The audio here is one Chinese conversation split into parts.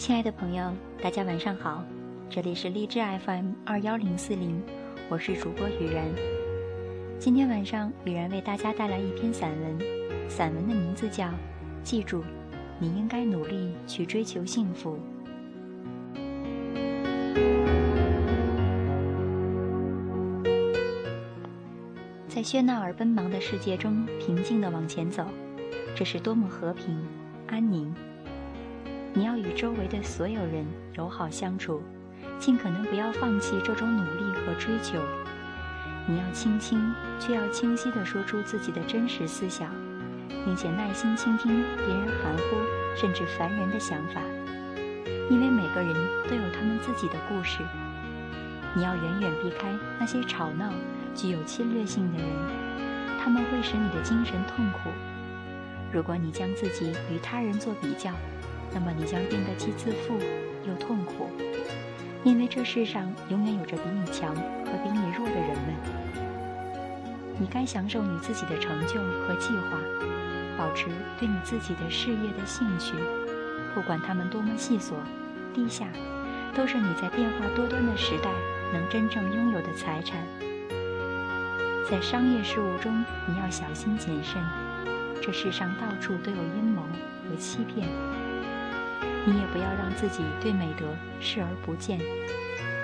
亲爱的朋友，大家晚上好，这里是荔枝 FM 二幺零四零，我是主播雨然。今天晚上，雨然为大家带来一篇散文，散文的名字叫《记住，你应该努力去追求幸福》。在喧闹而奔忙的世界中，平静地往前走，这是多么和平、安宁。你要与周围的所有人友好相处，尽可能不要放弃这种努力和追求。你要轻轻却要清晰地说出自己的真实思想，并且耐心倾听别人含糊甚至烦人的想法，因为每个人都有他们自己的故事。你要远远避开那些吵闹、具有侵略性的人，他们会使你的精神痛苦。如果你将自己与他人做比较，那么你将变得既自负又痛苦，因为这世上永远有着比你强和比你弱的人们。你该享受你自己的成就和计划，保持对你自己的事业的兴趣，不管他们多么细琐、低下，都是你在变化多端的时代能真正拥有的财产。在商业事务中，你要小心谨慎，这世上到处都有阴谋和欺骗。你也不要让自己对美德视而不见。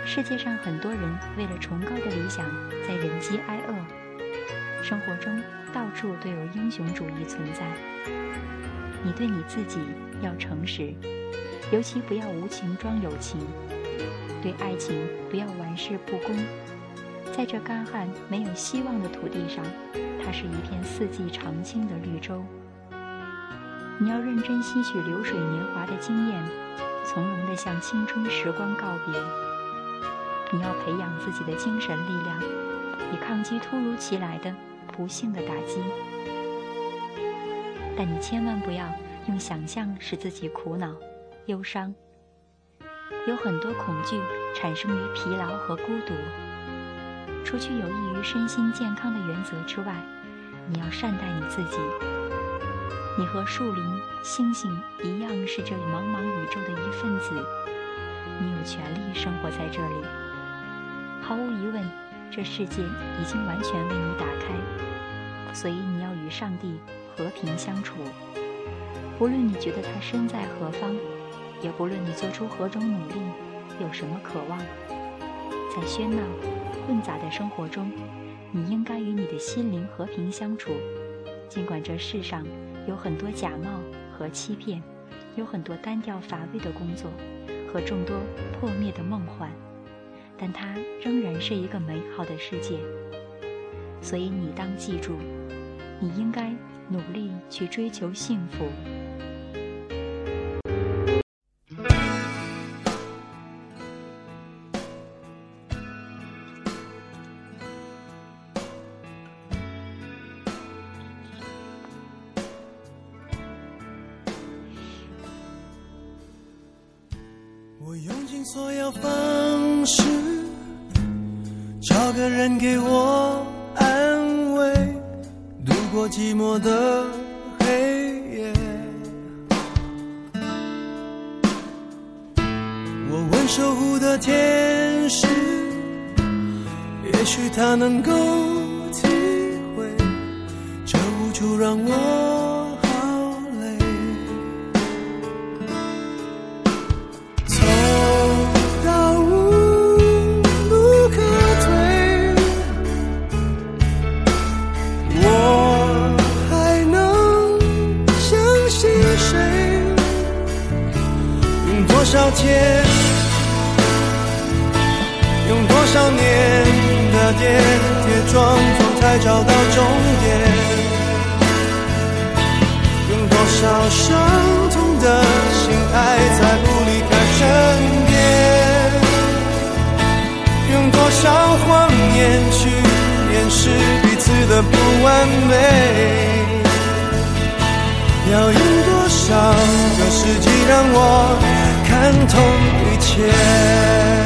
世界上很多人为了崇高的理想在忍饥挨饿，生活中到处都有英雄主义存在。你对你自己要诚实，尤其不要无情装有情。对爱情不要玩世不恭。在这干旱没有希望的土地上，它是一片四季常青的绿洲。你要认真吸取流水年华的经验，从容地向青春时光告别。你要培养自己的精神力量，以抗击突如其来的不幸的打击。但你千万不要用想象使自己苦恼、忧伤。有很多恐惧产生于疲劳和孤独。除去有益于身心健康的原则之外，你要善待你自己。你和树林、星星一样，是这里茫茫宇宙的一份子。你有权利生活在这里。毫无疑问，这世界已经完全为你打开，所以你要与上帝和平相处。不论你觉得他身在何方，也不论你做出何种努力，有什么渴望，在喧闹、混杂的生活中，你应该与你的心灵和平相处。尽管这世上有很多假冒和欺骗，有很多单调乏味的工作和众多破灭的梦幻，但它仍然是一个美好的世界。所以你当记住，你应该努力去追求幸福。我用尽所有方式，找个人给我安慰，度过寂寞的黑夜。我问守护的天使，也许他能够体会这无助让我。多少天，用多少年的跌跌撞撞才找到终点？用多少伤痛的心爱才不离开身边？用多少谎言去掩饰彼此的不完美？要用多少个世纪让我？看透一切。